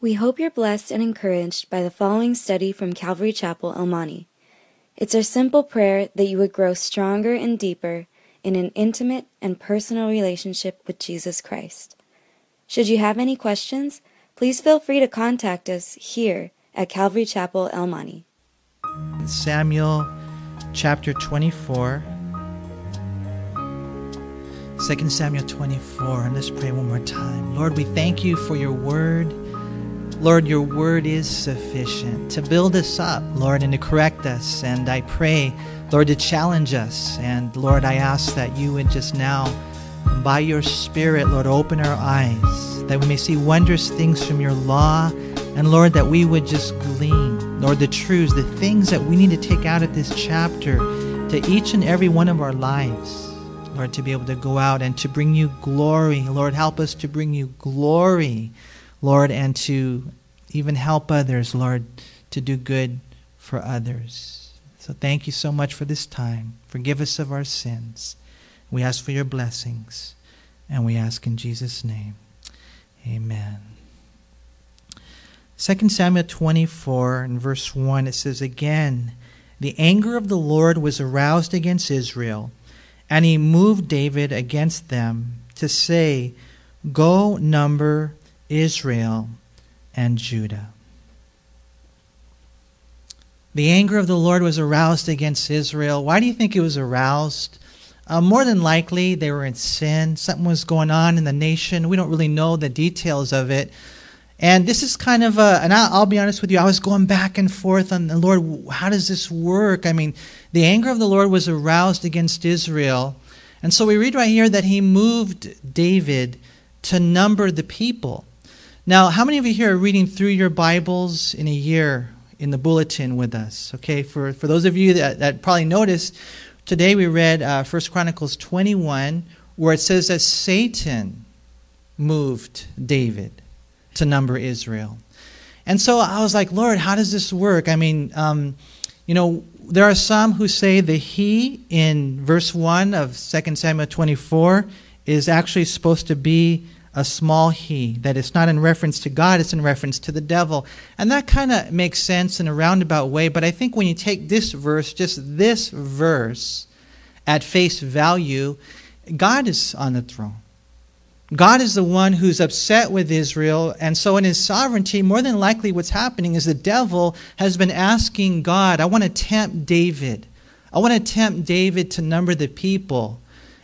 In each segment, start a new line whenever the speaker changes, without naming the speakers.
We hope you're blessed and encouraged by the following study from Calvary Chapel, El Monte. It's our simple prayer that you would grow stronger and deeper in an intimate and personal relationship with Jesus Christ. Should you have any questions, please feel free to contact us here at Calvary Chapel, El Monte.
Samuel chapter 24. 2 Samuel 24. And let's pray one more time. Lord, we thank you for your word. Lord, your word is sufficient to build us up, Lord, and to correct us. And I pray, Lord, to challenge us. And Lord, I ask that you would just now, by your Spirit, Lord, open our eyes, that we may see wondrous things from your law. And Lord, that we would just glean, Lord, the truths, the things that we need to take out of this chapter to each and every one of our lives. Lord, to be able to go out and to bring you glory. Lord, help us to bring you glory. Lord, and to even help others, Lord, to do good for others. So thank you so much for this time. Forgive us of our sins. We ask for your blessings, and we ask in Jesus' name. Amen. 2 Samuel 24 and verse 1, it says, Again, the anger of the Lord was aroused against Israel, and he moved David against them to say, Go number Israel and Judah. The anger of the Lord was aroused against Israel. Why do you think it was aroused? Uh, more than likely, they were in sin. Something was going on in the nation. We don't really know the details of it. And this is kind of a, and I'll, I'll, be honest with you, I was going back and forth on the Lord, how does this work? I mean, the anger of the Lord was aroused against Israel. And so we read right here that he moved David to number the people. Now, how many of you here are reading through your Bibles in a year in the bulletin with us? Okay, for, for those of you that, that probably noticed, today we read uh, 1 Chronicles 21, where it says that Satan moved David to number Israel. And so I was like, Lord, how does this work? I mean, um, you know, there are some who say the he in verse 1 of 2 Samuel 24 is actually supposed to be a small he, that it's not in reference to God, it's in reference to the devil. And that kind of makes sense in a roundabout way, but I think when you take this verse, just this verse, at face value, God is on the throne. God is the one who's upset with Israel, and so in his sovereignty, more than likely what's happening is the devil has been asking God, I want to tempt David. I want to tempt David to number the people.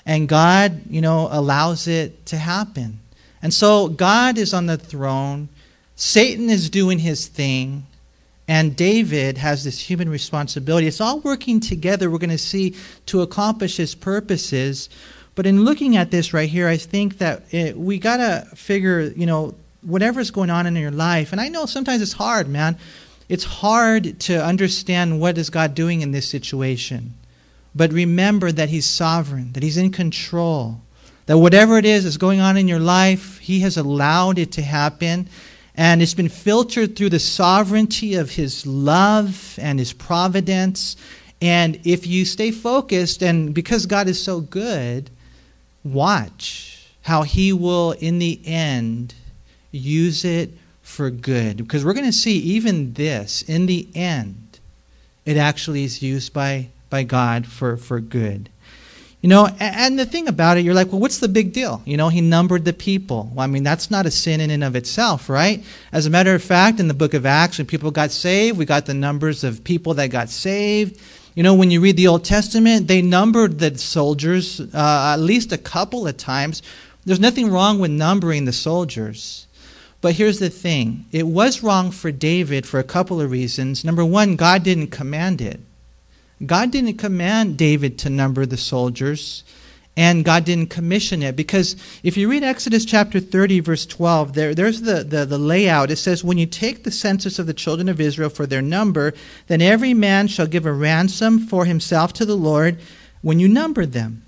And God, you know, allows it to happen. And so God is on the throne, Satan is doing his thing, and David has this human responsibility. It's all working together, we're going to see, to accomplish his purposes. But in looking at this right here, I think that it, we got to figure, you know, whatever's going on in your life. And I know sometimes it's hard, man. It's hard to understand what is God doing in this situation. But remember that he's sovereign, that he's in control. That whatever it is that's going on in your life, He has allowed it to happen. And it's been filtered through the sovereignty of His love and His providence. And if you stay focused, and because God is so good, watch how He will, in the end, use it for good. Because we're going to see even this, in the end, it actually is used by, by God for, for good. You know, and the thing about it, you're like, well, what's the big deal? You know, he numbered the people. Well, I mean, that's not a sin in and of itself, right? As a matter of fact, in the book of Acts, when people got saved, we got the numbers of people that got saved. You know, when you read the Old Testament, they numbered the soldiers uh, at least a couple of times. There's nothing wrong with numbering the soldiers. But here's the thing it was wrong for David for a couple of reasons. Number one, God didn't command it. God didn't command David to number the soldiers, and God didn't commission it. Because if you read Exodus chapter 30, verse 12, there, there's the, the, the layout. It says, When you take the census of the children of Israel for their number, then every man shall give a ransom for himself to the Lord when you number them,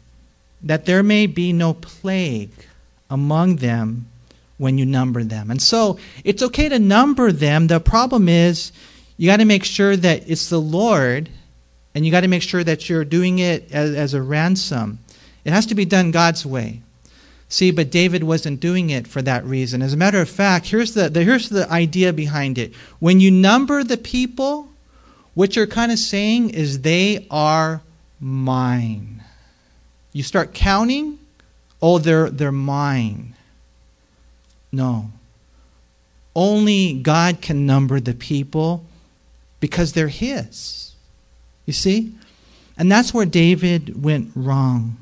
that there may be no plague among them when you number them. And so it's okay to number them. The problem is you got to make sure that it's the Lord and you got to make sure that you're doing it as, as a ransom. It has to be done God's way. See, but David wasn't doing it for that reason. As a matter of fact, here's the, the, here's the idea behind it. When you number the people, what you're kind of saying is they are mine. You start counting, oh, they're, they're mine. No. Only God can number the people because they're His. You see? And that's where David went wrong.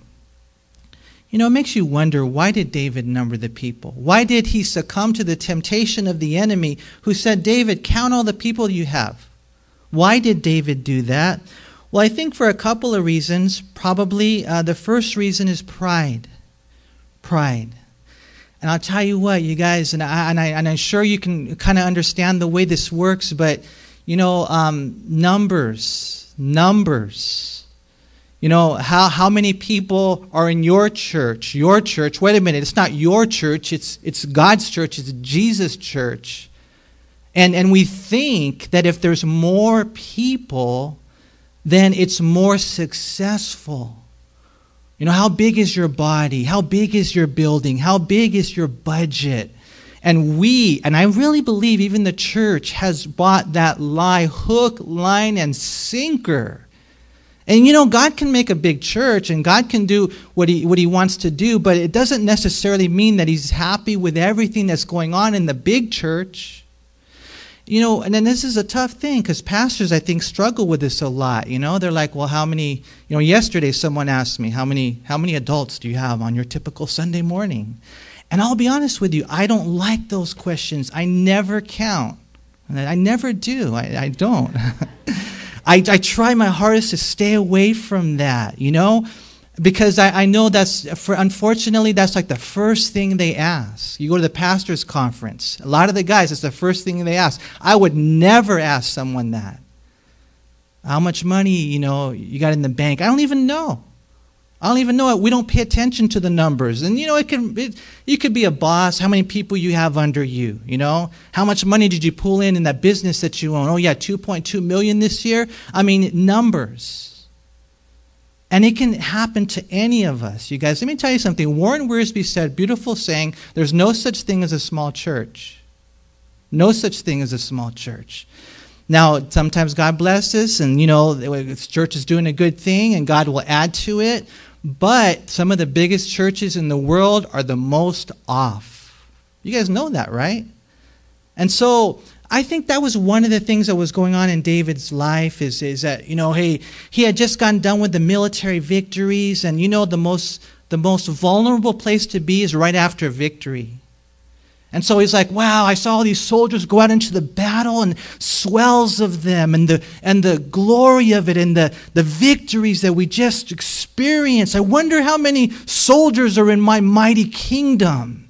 You know, it makes you wonder why did David number the people? Why did he succumb to the temptation of the enemy who said, David, count all the people you have? Why did David do that? Well, I think for a couple of reasons. Probably uh, the first reason is pride. Pride. And I'll tell you what, you guys, and, I, and, I, and I'm sure you can kind of understand the way this works, but, you know, um, numbers, numbers you know, how, how many people are in your church? Your church. Wait a minute, it's not your church, it's, it's God's church, it's Jesus' church. And, and we think that if there's more people, then it's more successful. You know, how big is your body? How big is your building? How big is your budget? And we, and I really believe even the church has bought that lie hook, line, and sinker and you know, God can make a big church and God can do what he, what he wants to do, but it doesn't necessarily mean that He's happy with everything that's going on in the big church. You know, and then this is a tough thing because pastors, I think, struggle with this a lot. You know, they're like, well, how many, you know, yesterday someone asked me, how many, how many adults do you have on your typical Sunday morning? And I'll be honest with you, I don't like those questions. I never count. I never do. I, I don't. I, I try my hardest to stay away from that, you know, because I, I know that's, for, unfortunately, that's like the first thing they ask. You go to the pastor's conference, a lot of the guys, it's the first thing they ask. I would never ask someone that. How much money, you know, you got in the bank? I don't even know. I don't even know it. We don't pay attention to the numbers. And you know, it can it, you could be a boss, how many people you have under you, you know? How much money did you pull in in that business that you own? Oh yeah, 2.2 million this year. I mean, numbers. And it can happen to any of us. You guys, let me tell you something. Warren Wiersbe said, beautiful saying, there's no such thing as a small church. No such thing as a small church. Now, sometimes God blesses, and you know, the church is doing a good thing, and God will add to it. But some of the biggest churches in the world are the most off. You guys know that, right? And so I think that was one of the things that was going on in David's life is, is that, you know, hey, he had just gotten done with the military victories, and you know the most the most vulnerable place to be is right after victory. And so he's like, wow, I saw all these soldiers go out into the battle and swells of them and the, and the glory of it and the, the victories that we just experienced. I wonder how many soldiers are in my mighty kingdom.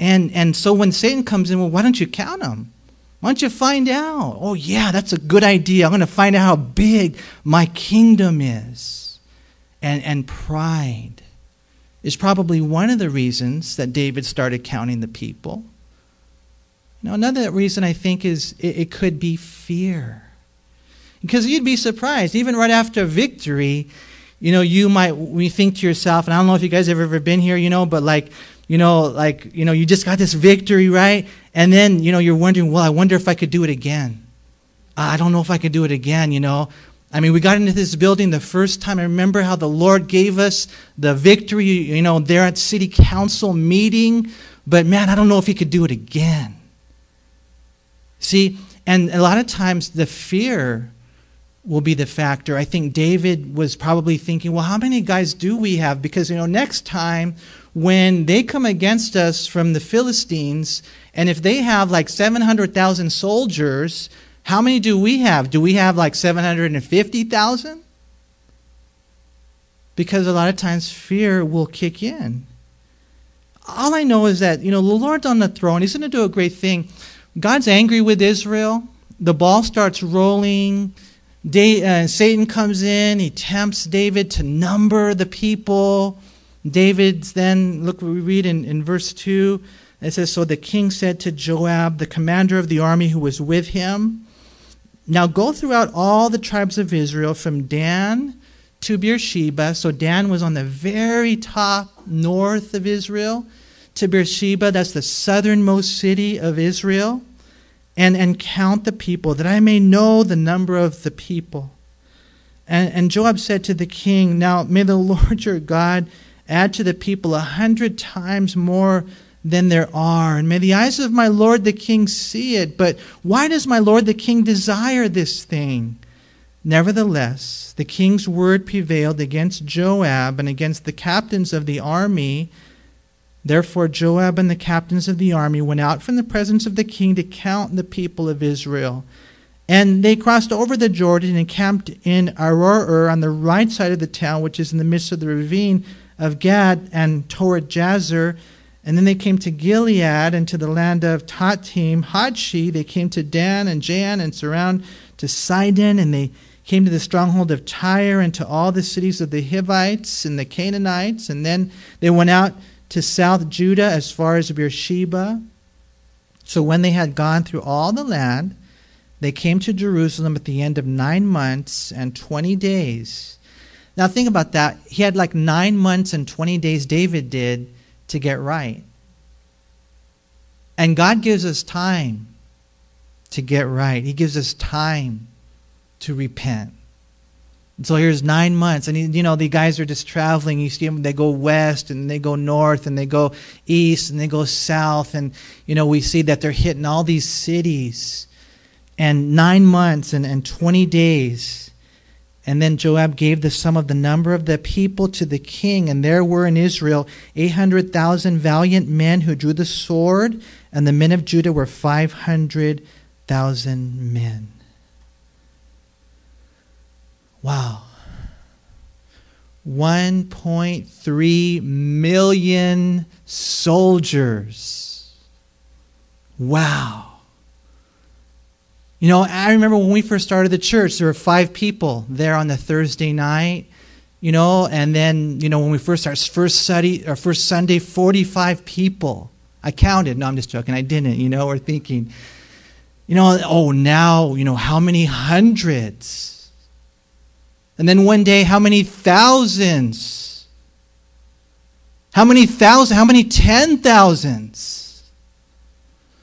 And, and so when Satan comes in, well, why don't you count them? Why don't you find out? Oh, yeah, that's a good idea. I'm going to find out how big my kingdom is. And, and pride is probably one of the reasons that David started counting the people. Know, another reason I think is it, it could be fear. Because you'd be surprised, even right after victory, you know, you might we think to yourself, and I don't know if you guys have ever been here, you know, but like, you know, like, you know, you just got this victory, right? And then, you know, you're wondering, well, I wonder if I could do it again. I don't know if I could do it again, you know. I mean, we got into this building the first time. I remember how the Lord gave us the victory, you know, there at city council meeting. But man, I don't know if he could do it again. See, and a lot of times the fear will be the factor. I think David was probably thinking, well, how many guys do we have? Because, you know, next time when they come against us from the Philistines, and if they have like 700,000 soldiers, how many do we have? Do we have like 750,000? Because a lot of times fear will kick in. All I know is that, you know, the Lord's on the throne. He's going to do a great thing. God's angry with Israel. The ball starts rolling. uh, Satan comes in. He tempts David to number the people. David's then, look, what we read in, in verse 2. It says, So the king said to Joab, the commander of the army who was with him, now go throughout all the tribes of Israel from Dan to Beersheba. So Dan was on the very top north of Israel. To Beersheba, that's the southernmost city of Israel. And, and count the people, that I may know the number of the people. And, and Joab said to the king, Now may the Lord your God add to the people a hundred times more than there are. And may the eyes of my Lord the king see it. But why does my Lord the king desire this thing? Nevertheless, the king's word prevailed against Joab and against the captains of the army. Therefore, Joab and the captains of the army went out from the presence of the king to count the people of Israel. And they crossed over the Jordan and camped in Aroer on the right side of the town, which is in the midst of the ravine of Gad, and toward Jazer. And then they came to Gilead and to the land of Tahtim, Hodshi. They came to Dan and Jaan and surround to Sidon, and they came to the stronghold of Tyre and to all the cities of the Hivites and the Canaanites. And then they went out to South Judah as far as Beersheba. So when they had gone through all the land, they came to Jerusalem at the end of nine months and 20 days. Now, think about that. He had like nine months and 20 days, David did, to get right. And God gives us time to get right, He gives us time to repent. so here's nine months, and you know the guys are just traveling. You see them; they go west, and they go north, and they go east, and they go south, and you know we see that they're hitting all these cities and nine months and, and 20 days. And then Joab gave the sum of the number of the people to the king, and there were in Israel 800,000 valiant men who drew the sword, and the men of Judah were 500,000 men. Wow. 1.3 million soldiers. Wow. You know, I remember when we first started the church, there were five people there on the Thursday night. You know, and then you know when we first started first study or first Sunday, forty-five people. I counted. No, I'm just joking. I didn't. You know, we're thinking, you know, oh now you know how many hundreds, and then one day how many thousands, how many thousand, how many ten thousands.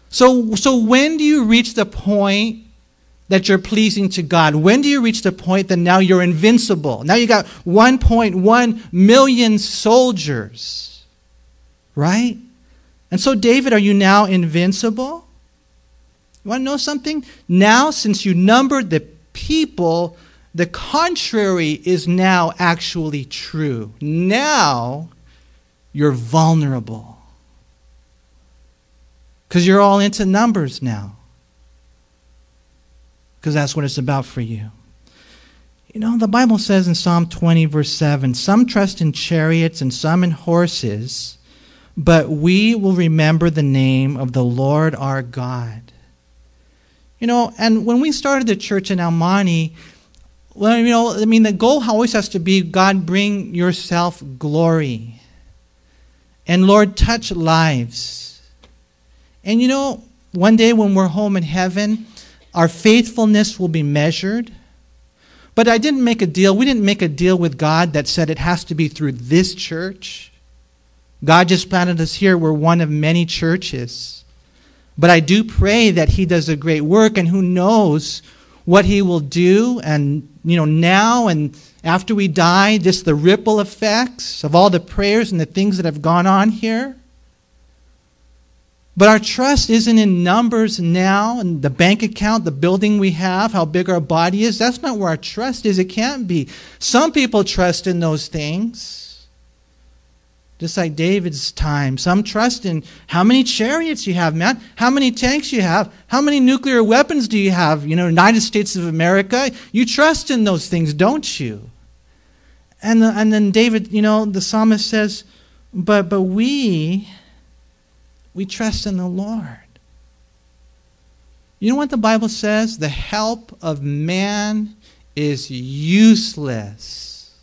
So, so when do you reach the point that you're pleasing to God? When do you reach the point that now you're invincible? Now you got 1.1 million soldiers, right? And so, David, are you now invincible? You want to know something? Now, since you numbered the people, the contrary is now actually true. Now you're vulnerable. Because you're all into numbers now because that's what it's about for you. You know, the Bible says in Psalm 20, verse 7 some trust in chariots and some in horses, but we will remember the name of the Lord our God. You know, and when we started the church in Monte, well, you know, I mean, the goal always has to be God, bring yourself glory. And Lord, touch lives. And you know, one day when we're home in heaven, our faithfulness will be measured. But I didn't make a deal. We didn't make a deal with God that said it has to be through this church. God just planted us here. We're one of many churches. But I do pray that He does a great work, and who knows what He will do. And, you know, now and after we die, just the ripple effects of all the prayers and the things that have gone on here. But our trust isn't in numbers now and the bank account, the building we have, how big our body is. That's not where our trust is. It can't be. Some people trust in those things. Just like David's time. Some trust in how many chariots you have, man. How many tanks you have. How many nuclear weapons do you have? You know, United States of America. You trust in those things, don't you? And, the, and then David, you know, the psalmist says, but, but we we trust in the Lord. You know what the Bible says? The help of man is useless.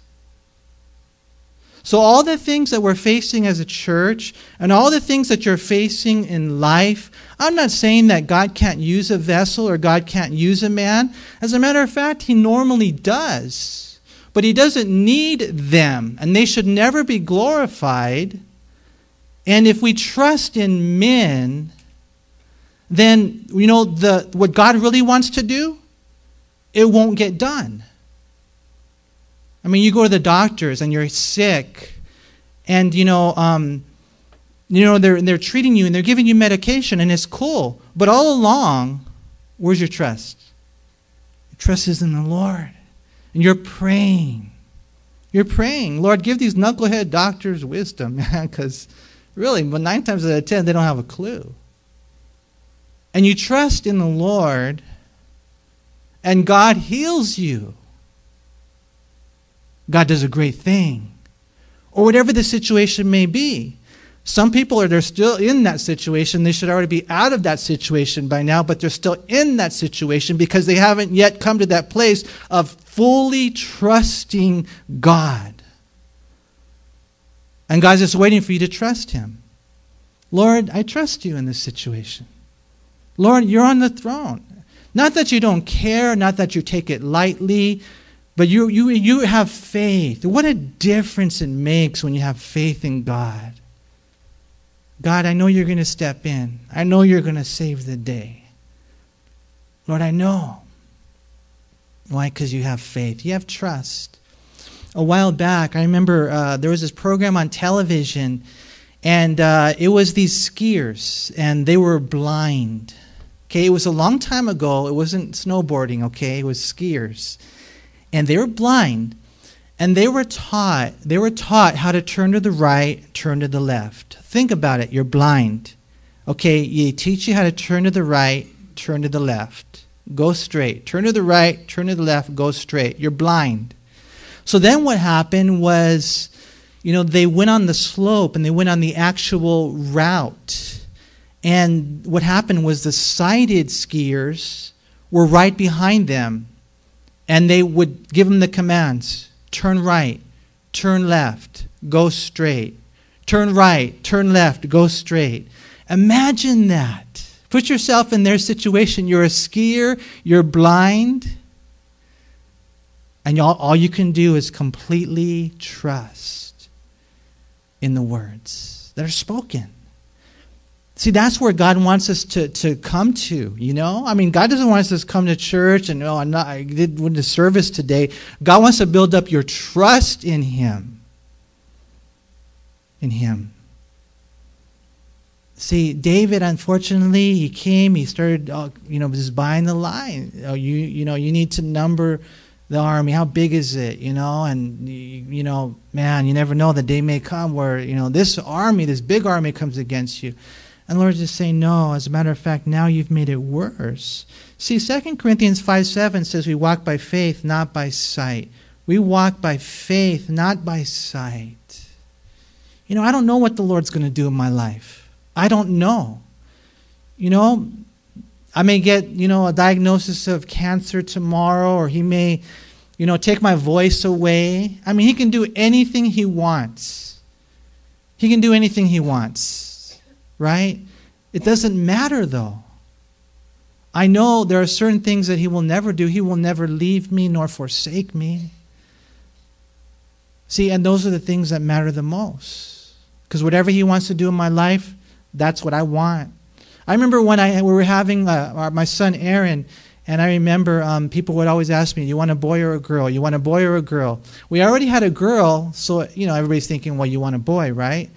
So, all the things that we're facing as a church and all the things that you're facing in life, I'm not saying that God can't use a vessel or God can't use a man. As a matter of fact, He normally does. but he doesn't need them, and they should never be glorified. And if we trust in men, then you know the what God really wants to do, it won't get done. I mean, you go to the doctors and you're sick, and you know, um, you know they're they're treating you and they're giving you medication, and it's cool. But all along, where's your trust? Your trust is in the Lord, and you're praying. You're praying, Lord, give these knucklehead doctors wisdom, because really, but nine times out of ten, they don't have a clue. And you trust in the Lord, and God heals you. God does a great thing. Or whatever the situation may be. Some people are they're still in that situation. They should already be out of that situation by now, but they're still in that situation because they haven't yet come to that place of fully trusting God. And God's just waiting for you to trust Him. Lord, I trust you in this situation. Lord, you're on the throne. Not that you don't care, not that you take it lightly, but you, you, you have faith. What a difference it makes when you have faith in God. God, I know you're going to step in. I know you're going to save the day. Lord, I know. Why? Because you have faith. You have trust. A while back, I remember uh, there was this program on television, and uh, it was these skiers, and they were blind. Okay, it was a long time ago. It wasn't snowboarding, okay? It was skiers. And they were blind and they were taught they were taught how to turn to the right turn to the left. Think about it you're blind. Okay they teach you how to turn to the right turn to the left. Go straight. Turn to the right turn to the left go straight. You're blind so then what happened was you know they went on the slope and they went on the actual route and what happened was the sighted skiers were right behind them and they would give them the commands turn right, turn left, go straight. Turn right, turn left, go straight. Imagine that. Put yourself in their situation. You're a skier, you're blind, and all, all you can do is completely trust in the words that are spoken. See, that's where God wants us to, to come to, you know? I mean, God doesn't want us to come to church and, oh, I'm not, I did win the service today. God wants to build up your trust in Him. In Him. See, David, unfortunately, he came, he started, uh, you know, just buying the lie. Oh, you, you know, you need to number the army. How big is it? You know, and, you know, man, you never know. The day may come where, you know, this army, this big army comes against you. And the Lord just saying, No, as a matter of fact, now you've made it worse. See, 2 Corinthians 5 7 says we walk by faith, not by sight. We walk by faith, not by sight. You know, I don't know what the Lord's going to do in my life. I don't know. You know, I may get, you know, a diagnosis of cancer tomorrow, or He may, you know, take my voice away. I mean, He can do anything He wants. He can do anything He wants right? It doesn't matter though. I know there are certain things that He will never do. He will never leave me nor forsake me. See, and those are the things that matter the most. Because whatever He wants to do in my life, that's what I want. I remember when I, we were having uh, my son Aaron, and I remember um, people would always ask me, "You want a boy or a girl? You want a boy or a girl?" We already had a girl, so you know everybody's thinking, "Well, you want a boy, right?"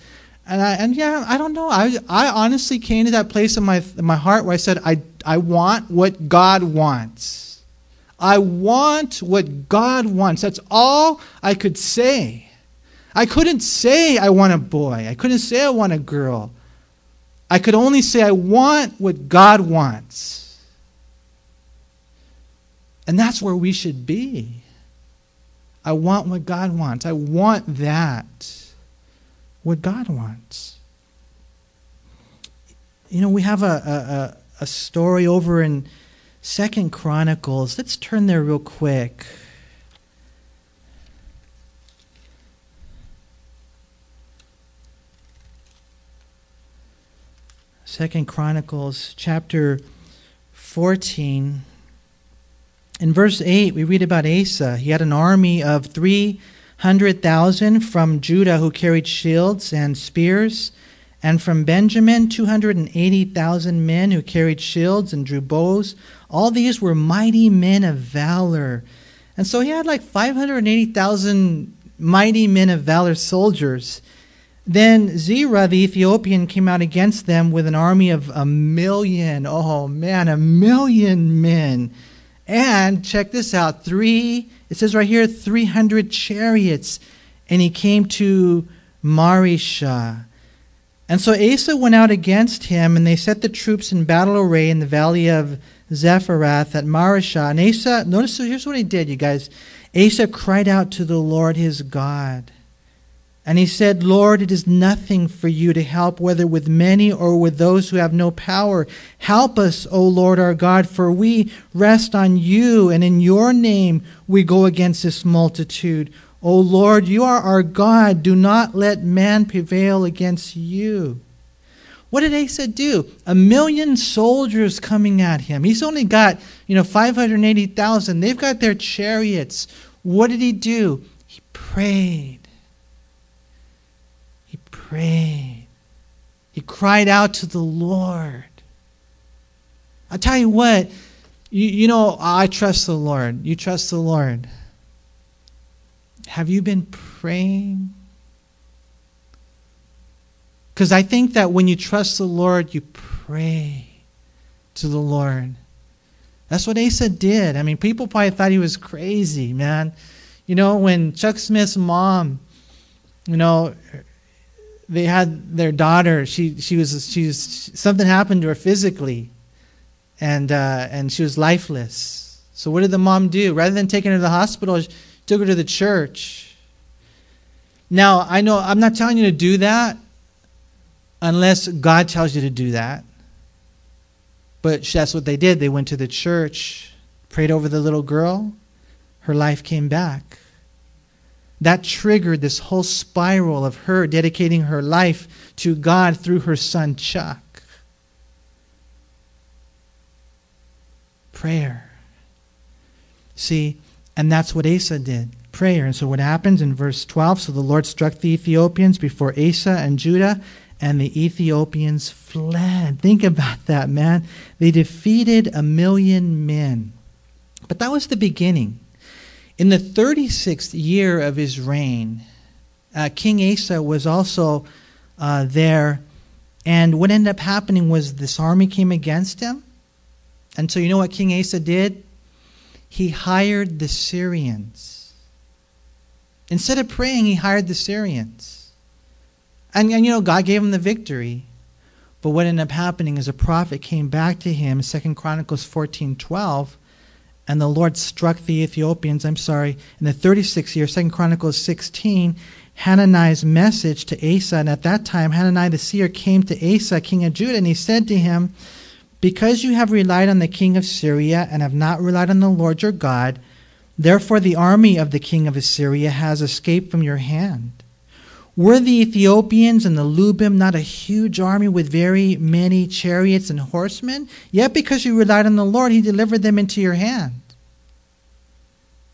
And I, and yeah, I don't know. I, I honestly came to that place in my, in my heart where I said, I, I want what God wants. I want what God wants. That's all I could say. I couldn't say I want a boy. I couldn't say I want a girl. I could only say I want what God wants. And that's where we should be. I want what God wants. I want that what God wants. You know, we have a, a, a story over in Second Chronicles. Let's turn there real quick. Second Chronicles chapter 14 In verse 8, we read about Asa. He had an army of 300,000 from Judah who carried shields and spears, and from Benjamin, 280,000 men who carried shields and drew bows. All these were mighty men of valor. And so he had like 580,000 mighty men of valor soldiers. Then Zerah the Ethiopian came out against them with an army of a million. Oh man, a million men. And check this out three, it says right here, 300 chariots. And he came to Mareshah. And so Asa went out against him, and they set the troops in battle array in the valley of Zephathah at Mareshah. And Asa, notice here's what he did, you guys. Asa cried out to the Lord his God. And he said, Lord, it is nothing for you to help, whether with many or with those who have no power. Help us, O Lord our God, for we rest on you, and in your name we go against this multitude. O Lord, you are our God. Do not let man prevail against you. What did Asa do? A million soldiers coming at him. He's only got, you know, 580,000. They've got their chariots. What did he do? He prayed prayed. He cried out to the Lord. i tell you what, you, you know, I trust the Lord. You trust the Lord. Have you been praying? Because I think that when you trust the Lord, you pray to the Lord. That's what Asa did. I mean, people probably thought he was crazy, man. You know, when Chuck Smith's mom, you know, they had their daughter. She she was she was something happened to her physically, and uh, and she was lifeless. So what did the mom do? Rather than taking her to the hospital, she took her to the church. Now I know I'm not telling you to do that unless God tells you to do that. But that's what they did. They went to the church, prayed over the little girl. Her life came back. That triggered this whole spiral of her dedicating her life to God through her son Chuck. Prayer. See, and that's what Asa did prayer. And so what happens in verse 12? So the Lord struck the Ethiopians before Asa and Judah, and the Ethiopians fled. Think about that, man. They defeated a million men. But that was the beginning. In the 36th year of his reign, uh, King Asa was also uh, there. And what ended up happening was this army came against him. And so, you know what King Asa did? He hired the Syrians. Instead of praying, he hired the Syrians. And, and you know, God gave him the victory. But what ended up happening is a prophet came back to him, 2 Chronicles 14 12, and the Lord struck the Ethiopians, I'm sorry, in the 36th year, 2 Chronicles 16, Hananiah's message to Asa. And at that time, Hananiah the seer came to Asa, king of Judah, and he said to him, Because you have relied on the king of Syria and have not relied on the Lord your God, therefore the army of the king of Assyria has escaped from your hand. Were the Ethiopians and the Lubim not a huge army with very many chariots and horsemen? Yet because you relied on the Lord, he delivered them into your hand.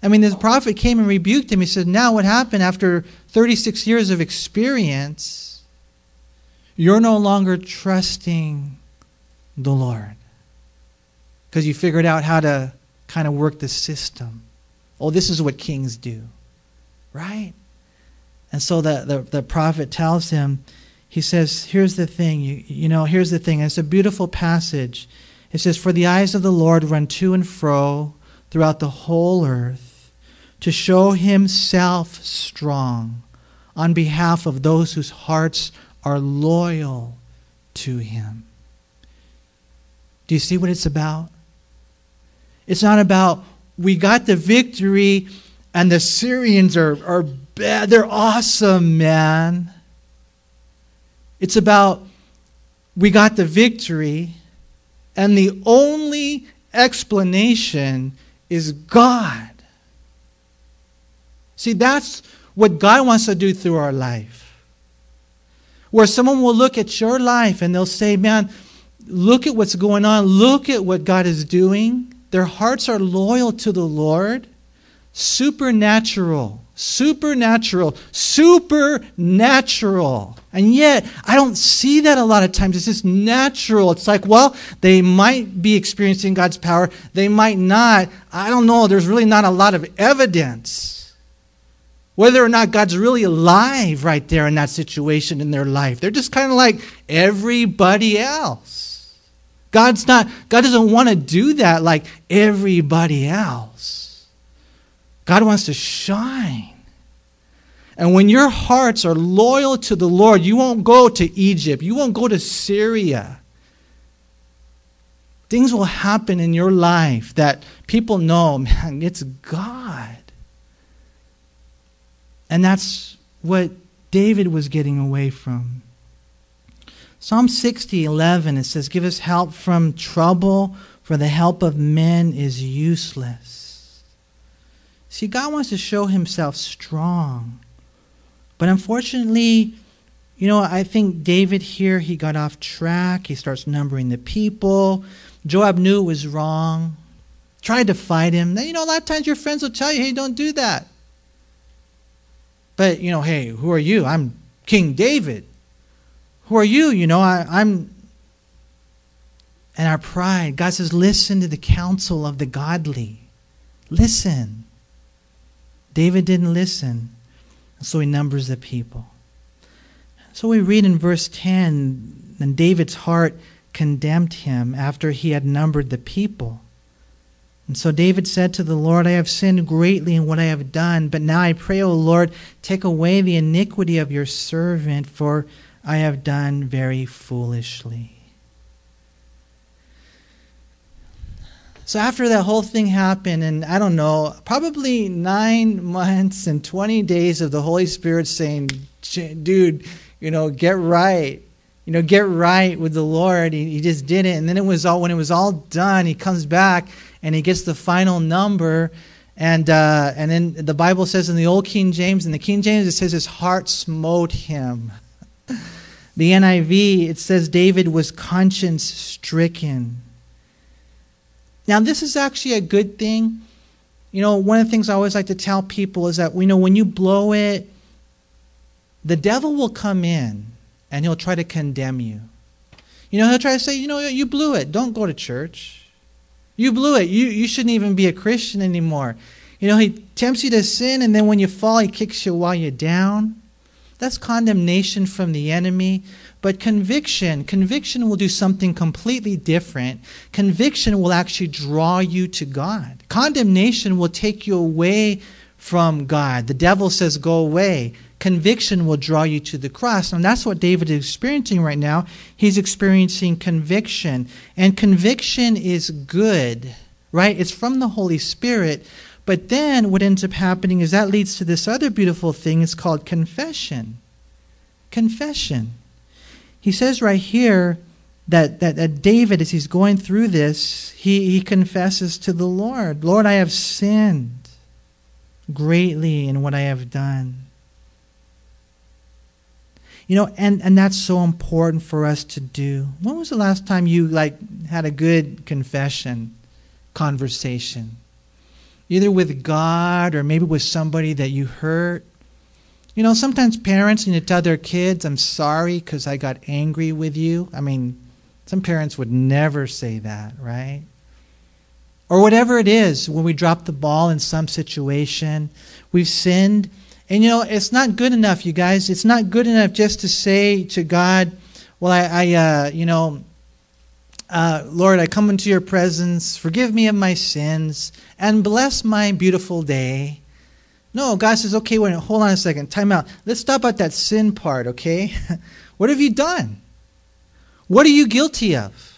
I mean, the prophet came and rebuked him. He said, Now what happened after 36 years of experience? You're no longer trusting the Lord because you figured out how to kind of work the system. Oh, this is what kings do, right? And so the, the, the prophet tells him, he says, Here's the thing, you, you know, here's the thing. And it's a beautiful passage. It says, For the eyes of the Lord run to and fro throughout the whole earth to show himself strong on behalf of those whose hearts are loyal to him. Do you see what it's about? It's not about we got the victory and the Syrians are, are bad. They're awesome, man. It's about we got the victory, and the only explanation is God. See, that's what God wants to do through our life. Where someone will look at your life and they'll say, Man, look at what's going on. Look at what God is doing. their hearts are loyal to the Lord, supernatural, supernatural, supernatural. And yet, I don't see that a lot of times. It's just natural. It's like, well, they might be experiencing God's power, they might not. I don't know. There's really not a lot of evidence whether or not God's really alive right there in that situation in their life. They're just kind of like everybody else. God's not, God doesn't want to do that like everybody else. God wants to shine. And when your hearts are loyal to the Lord, you won't go to Egypt, you won't go to Syria. Things will happen in your life that people know, man, it's God. And that's what David was getting away from. Psalm 60, 11, it says, Give us help from trouble, for the help of men is useless. See, God wants to show himself strong. But unfortunately, you know, I think David here, he got off track. He starts numbering the people. Joab knew it was wrong, tried to fight him. Now, you know, a lot of times your friends will tell you, hey, don't do that. But, you know, hey, who are you? I'm King David. Who are you? You know, I, I'm. And our pride, God says, listen to the counsel of the godly. Listen. David didn't listen, so he numbers the people. So we read in verse 10 then David's heart condemned him after he had numbered the people. And so David said to the Lord, I have sinned greatly in what I have done, but now I pray, O Lord, take away the iniquity of your servant, for I have done very foolishly. So after that whole thing happened, and I don't know, probably nine months and 20 days of the Holy Spirit saying, dude, you know, get right. You know, get right with the Lord. He, he just did it. And then it was all, when it was all done, he comes back and he gets the final number. And, uh, and then the Bible says in the Old King James, in the King James, it says his heart smote him. the NIV, it says David was conscience stricken. Now, this is actually a good thing. You know, one of the things I always like to tell people is that, you know, when you blow it, the devil will come in and he'll try to condemn you. You know, he'll try to say, you know, you blew it. Don't go to church. You blew it. You, you shouldn't even be a Christian anymore. You know, he tempts you to sin, and then when you fall, he kicks you while you're down. That's condemnation from the enemy. But conviction, conviction will do something completely different. Conviction will actually draw you to God. Condemnation will take you away from God. The devil says, Go away conviction will draw you to the cross. And that's what David is experiencing right now. He's experiencing conviction. And conviction is good, right? It's from the Holy Spirit. But then what ends up happening is that leads to this other beautiful thing. It's called confession. Confession. He says right here that, that, that David, as he's going through this, he, he confesses to the Lord Lord, I have sinned greatly in what I have done. You know, and, and that's so important for us to do. When was the last time you like had a good confession conversation? Either with God or maybe with somebody that you hurt. You know, sometimes parents need to tell their kids, I'm sorry because I got angry with you. I mean, some parents would never say that, right? Or whatever it is, when we drop the ball in some situation, we've sinned and you know, it's not good enough, you guys. It's not good enough just to say to God, well, I, I uh, you know, uh, Lord, I come into your presence, forgive me of my sins, and bless my beautiful day. No, God says, okay, wait, hold on a second, time out. Let's stop at that sin part, okay? what have you done? What are you guilty of?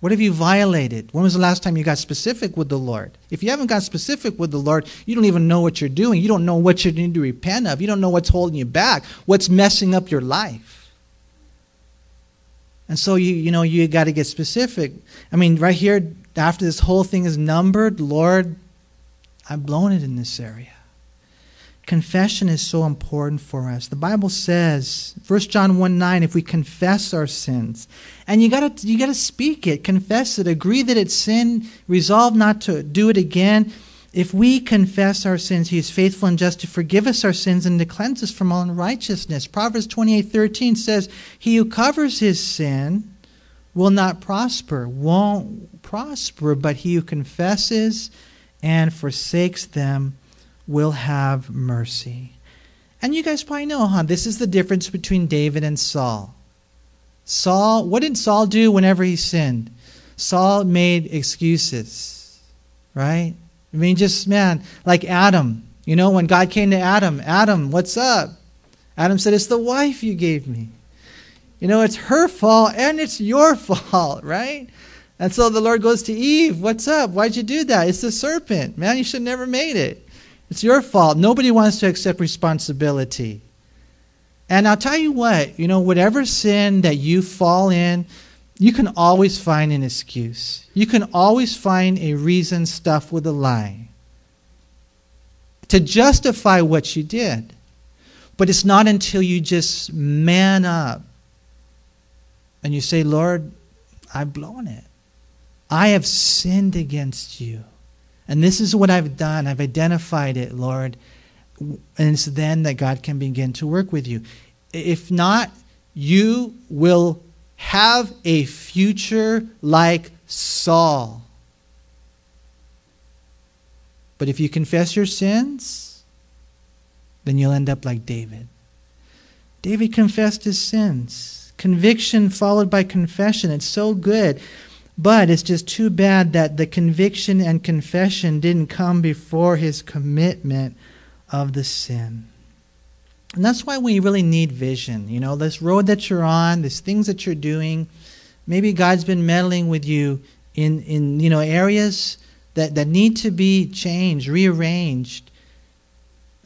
What have you violated? When was the last time you got specific with the Lord? If you haven't got specific with the Lord, you don't even know what you're doing. You don't know what you need to repent of. You don't know what's holding you back, what's messing up your life. And so you you know you got to get specific. I mean, right here after this whole thing is numbered, Lord, I've blown it in this area. Confession is so important for us. The Bible says, 1 John 1 9, if we confess our sins, and you gotta you gotta speak it, confess it, agree that it's sin, resolve not to do it again. If we confess our sins, he is faithful and just to forgive us our sins and to cleanse us from all unrighteousness. Proverbs twenty eight thirteen says, He who covers his sin will not prosper, won't prosper, but he who confesses and forsakes them will have mercy. And you guys probably know, huh? This is the difference between David and Saul. Saul, what did Saul do whenever he sinned? Saul made excuses, right? I mean, just, man, like Adam. You know, when God came to Adam, Adam, what's up? Adam said, It's the wife you gave me. You know, it's her fault and it's your fault, right? And so the Lord goes to Eve, What's up? Why'd you do that? It's the serpent. Man, you should never made it. It's your fault. Nobody wants to accept responsibility. And I'll tell you what, you know, whatever sin that you fall in, you can always find an excuse. You can always find a reason stuffed with a lie to justify what you did. But it's not until you just man up and you say, Lord, I've blown it. I have sinned against you. And this is what I've done. I've identified it, Lord. And it's then that God can begin to work with you. If not, you will have a future like Saul. But if you confess your sins, then you'll end up like David. David confessed his sins. Conviction followed by confession. It's so good. But it's just too bad that the conviction and confession didn't come before his commitment of the sin. And that's why we really need vision. You know, this road that you're on, these things that you're doing, maybe God's been meddling with you in, in you know, areas that, that need to be changed, rearranged.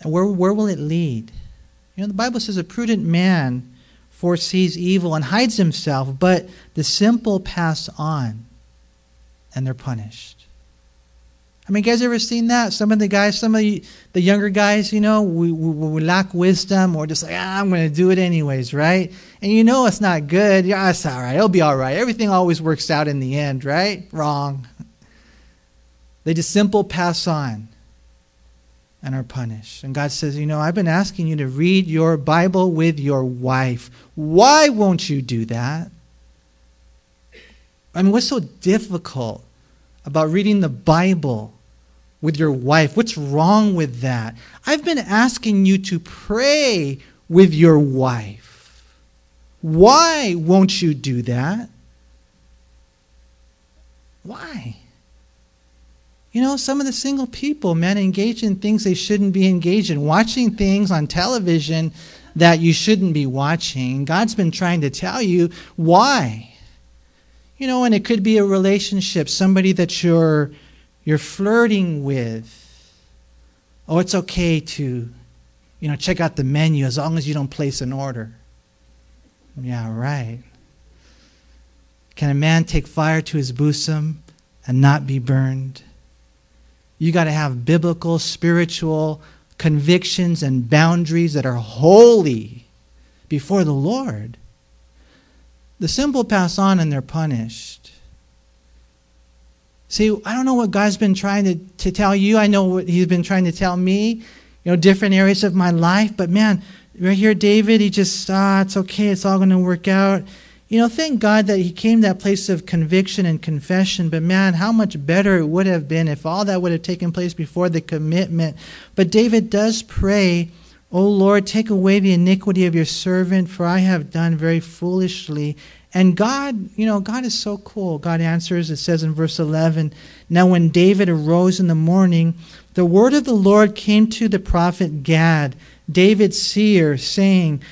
Where, where will it lead? You know, the Bible says a prudent man foresees evil and hides himself, but the simple pass on and they're punished. I mean, guys ever seen that? Some of the guys, some of the, the younger guys, you know, we, we, we lack wisdom or just like, ah, I'm going to do it anyways, right? And you know it's not good. Yeah, it's all right. It'll be all right. Everything always works out in the end, right? Wrong. They just simple pass on and are punished. And God says, You know, I've been asking you to read your Bible with your wife. Why won't you do that? I mean, what's so difficult about reading the Bible with your wife? What's wrong with that? I've been asking you to pray with your wife. Why won't you do that? Why? You know, some of the single people, men, engage in things they shouldn't be engaged in, watching things on television that you shouldn't be watching. God's been trying to tell you why. You know, and it could be a relationship, somebody that you're you're flirting with. Oh, it's okay to, you know, check out the menu as long as you don't place an order. Yeah, right. Can a man take fire to his bosom and not be burned? You got to have biblical, spiritual convictions and boundaries that are holy before the Lord. The simple pass on and they're punished. See, I don't know what God's been trying to, to tell you. I know what He's been trying to tell me, you know, different areas of my life. But man, right here, David, he just, ah, it's okay. It's all going to work out. You know, thank God that he came that place of conviction and confession. But man, how much better it would have been if all that would have taken place before the commitment. But David does pray, O Lord, take away the iniquity of your servant, for I have done very foolishly. And God, you know, God is so cool. God answers, it says in verse 11 Now, when David arose in the morning, the word of the Lord came to the prophet Gad, David's seer, saying,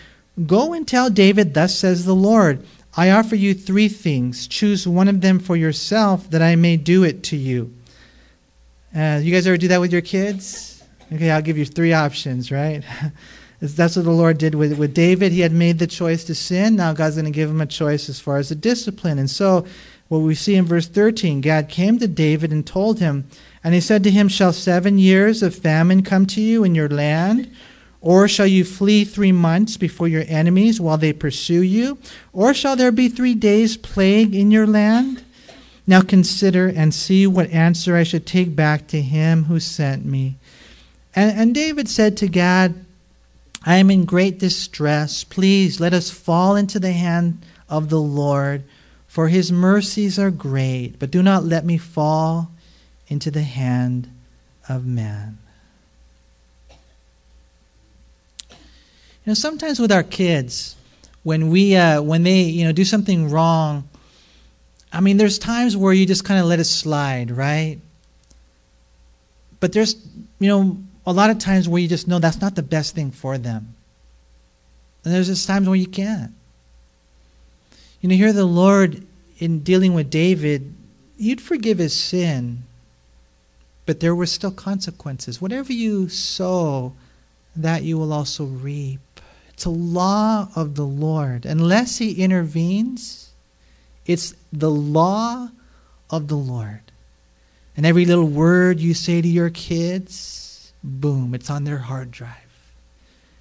Go and tell David, Thus says the Lord. I offer you three things. Choose one of them for yourself, that I may do it to you. Uh, you guys ever do that with your kids? Okay, I'll give you three options, right? That's what the Lord did with, with David. He had made the choice to sin. Now God's going to give him a choice as far as the discipline. And so, what we see in verse 13 God came to David and told him, and he said to him, Shall seven years of famine come to you in your land? Or shall you flee three months before your enemies while they pursue you? Or shall there be three days' plague in your land? Now consider and see what answer I should take back to him who sent me. And, and David said to Gad, I am in great distress. Please let us fall into the hand of the Lord, for his mercies are great. But do not let me fall into the hand of man. You know, sometimes with our kids, when we uh, when they you know do something wrong, I mean, there's times where you just kind of let it slide, right? But there's you know a lot of times where you just know that's not the best thing for them, and there's just times where you can't. You know, here the Lord in dealing with David, you'd forgive his sin, but there were still consequences. Whatever you sow, that you will also reap. It's a law of the Lord. Unless He intervenes, it's the law of the Lord. And every little word you say to your kids, boom, it's on their hard drive.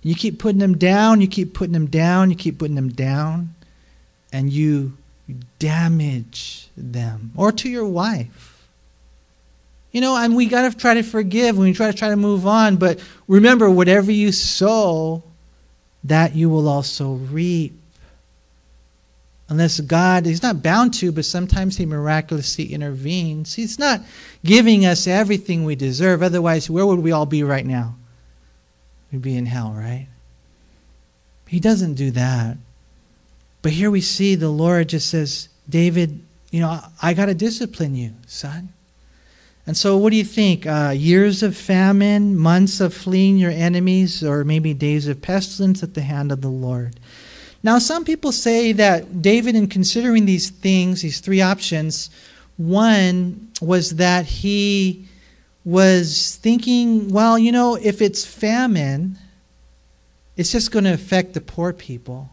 You keep putting them down, you keep putting them down, you keep putting them down, and you damage them. Or to your wife. You know, and we got to try to forgive. We try to try to move on. But remember, whatever you sow, that you will also reap. Unless God, He's not bound to, but sometimes He miraculously intervenes. He's not giving us everything we deserve. Otherwise, where would we all be right now? We'd be in hell, right? He doesn't do that. But here we see the Lord just says, David, you know, I got to discipline you, son. And so, what do you think? Uh, years of famine, months of fleeing your enemies, or maybe days of pestilence at the hand of the Lord? Now, some people say that David, in considering these things, these three options, one was that he was thinking, well, you know, if it's famine, it's just going to affect the poor people.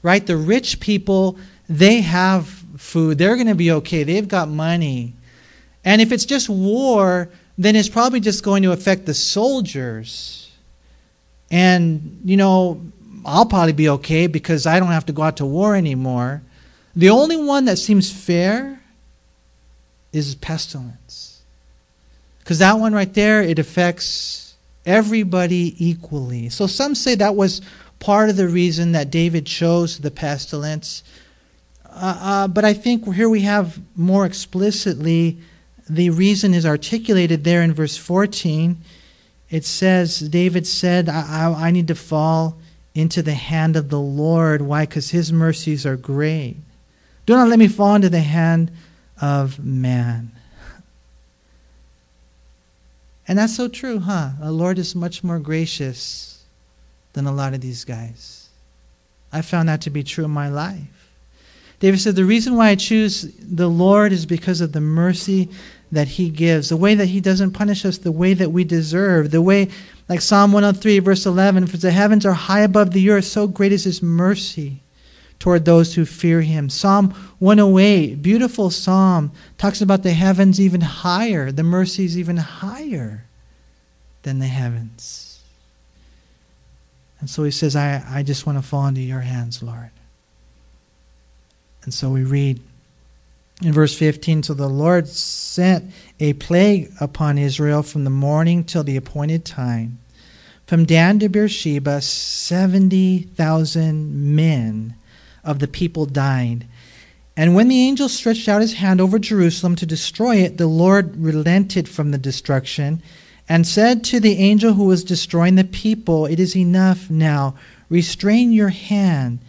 Right? The rich people, they have food. They're going to be okay. They've got money. And if it's just war, then it's probably just going to affect the soldiers. And, you know, I'll probably be okay because I don't have to go out to war anymore. The only one that seems fair is pestilence. Because that one right there, it affects everybody equally. So some say that was part of the reason that David chose the pestilence. Uh, uh, but I think here we have more explicitly the reason is articulated there in verse 14. It says, David said, I, I, I need to fall into the hand of the Lord. Why? Because his mercies are great. Do not let me fall into the hand of man. And that's so true, huh? The Lord is much more gracious than a lot of these guys. I found that to be true in my life. David said, The reason why I choose the Lord is because of the mercy that He gives, the way that He doesn't punish us the way that we deserve, the way, like Psalm 103, verse 11, for the heavens are high above the earth, so great is His mercy toward those who fear Him. Psalm 108, beautiful psalm, talks about the heavens even higher, the mercies even higher than the heavens. And so he says, I, I just want to fall into your hands, Lord. And so we read in verse 15 So the Lord sent a plague upon Israel from the morning till the appointed time. From Dan to Beersheba, 70,000 men of the people died. And when the angel stretched out his hand over Jerusalem to destroy it, the Lord relented from the destruction and said to the angel who was destroying the people, It is enough now. Restrain your hand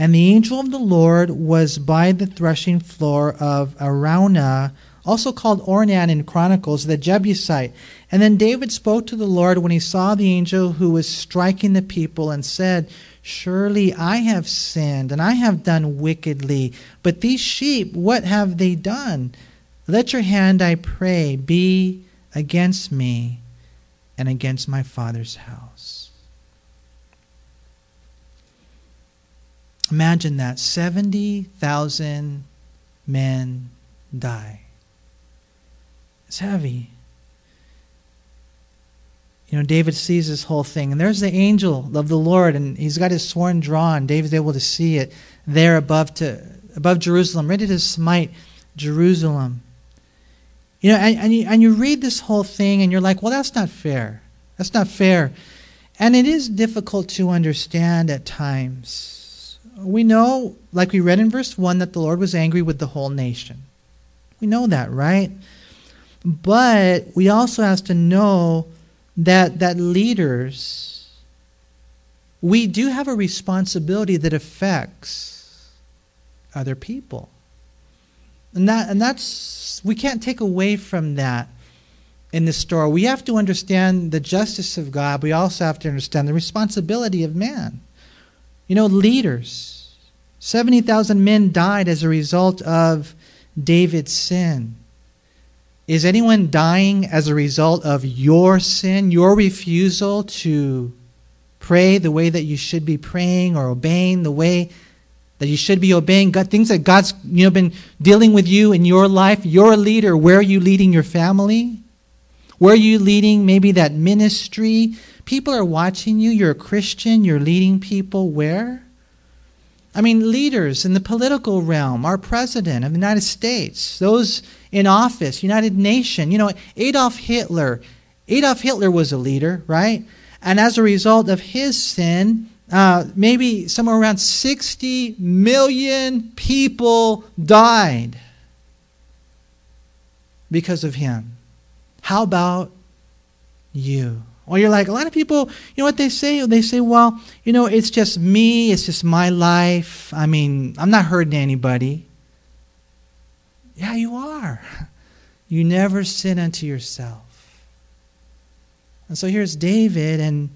and the angel of the Lord was by the threshing floor of Araunah, also called Ornan in Chronicles, the Jebusite. And then David spoke to the Lord when he saw the angel who was striking the people and said, Surely I have sinned and I have done wickedly. But these sheep, what have they done? Let your hand, I pray, be against me and against my father's house. Imagine that 70,000 men die. It's heavy. you know, David sees this whole thing, and there's the angel of the Lord, and he's got his sword drawn. David's able to see it there above to above Jerusalem, ready to smite Jerusalem. You know, and, and, you, and you read this whole thing, and you're like, well, that's not fair. That's not fair. And it is difficult to understand at times. We know, like we read in verse 1, that the Lord was angry with the whole nation. We know that, right? But we also have to know that that leaders we do have a responsibility that affects other people. And that and that's we can't take away from that in this story. We have to understand the justice of God. We also have to understand the responsibility of man. You know, leaders. 70,000 men died as a result of David's sin. Is anyone dying as a result of your sin, your refusal to pray the way that you should be praying or obeying the way that you should be obeying God, things that God's you know been dealing with you in your life, you're a leader, where are you leading your family? Where are you leading maybe that ministry? People are watching you, you're a Christian, you're leading people where? I mean, leaders in the political realm, our president of the United States, those in office, United Nation. You know, Adolf Hitler, Adolf Hitler was a leader, right? And as a result of his sin, uh, maybe somewhere around 60 million people died because of him. How about you? Or you're like, a lot of people, you know what they say? They say, well, you know, it's just me, it's just my life. I mean, I'm not hurting anybody. Yeah, you are. You never sin unto yourself. And so here's David, and,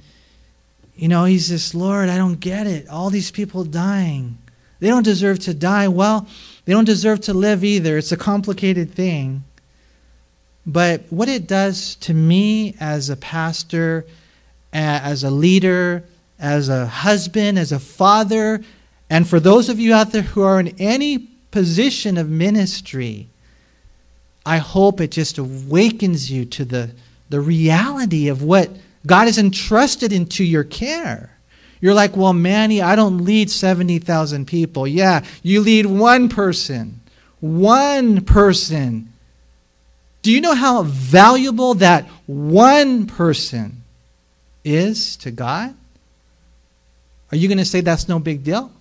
you know, he's this, Lord, I don't get it. All these people dying. They don't deserve to die. Well, they don't deserve to live either. It's a complicated thing. But what it does to me as a pastor, as a leader, as a husband, as a father, and for those of you out there who are in any position of ministry, I hope it just awakens you to the, the reality of what God has entrusted into your care. You're like, well, Manny, I don't lead 70,000 people. Yeah, you lead one person. One person. Do you know how valuable that one person is to God? Are you going to say that's no big deal?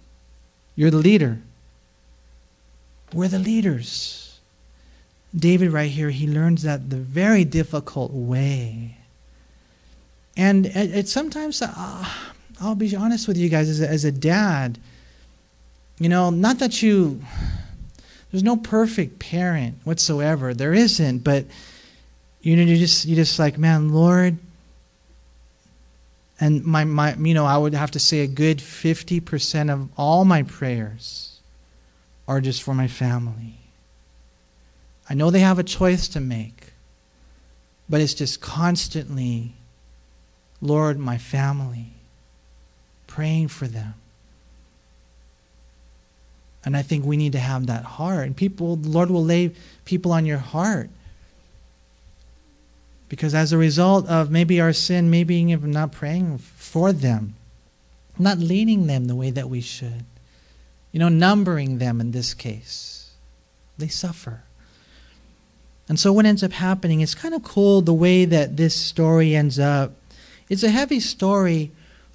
You're the leader. We're the leaders. David, right here, he learns that the very difficult way. And it, it sometimes, uh, I'll be honest with you guys, as a, as a dad, you know, not that you, there's no perfect parent whatsoever. There isn't, but you know, you just you just like, man, Lord. And my my, you know, I would have to say a good fifty percent of all my prayers are just for my family. I know they have a choice to make, but it's just constantly, Lord, my family, praying for them. And I think we need to have that heart. And people, the Lord will lay people on your heart. Because as a result of maybe our sin, maybe even not praying for them, not leading them the way that we should, you know, numbering them in this case. They suffer. And so what ends up happening, it's kind of cool the way that this story ends up. It's a heavy story,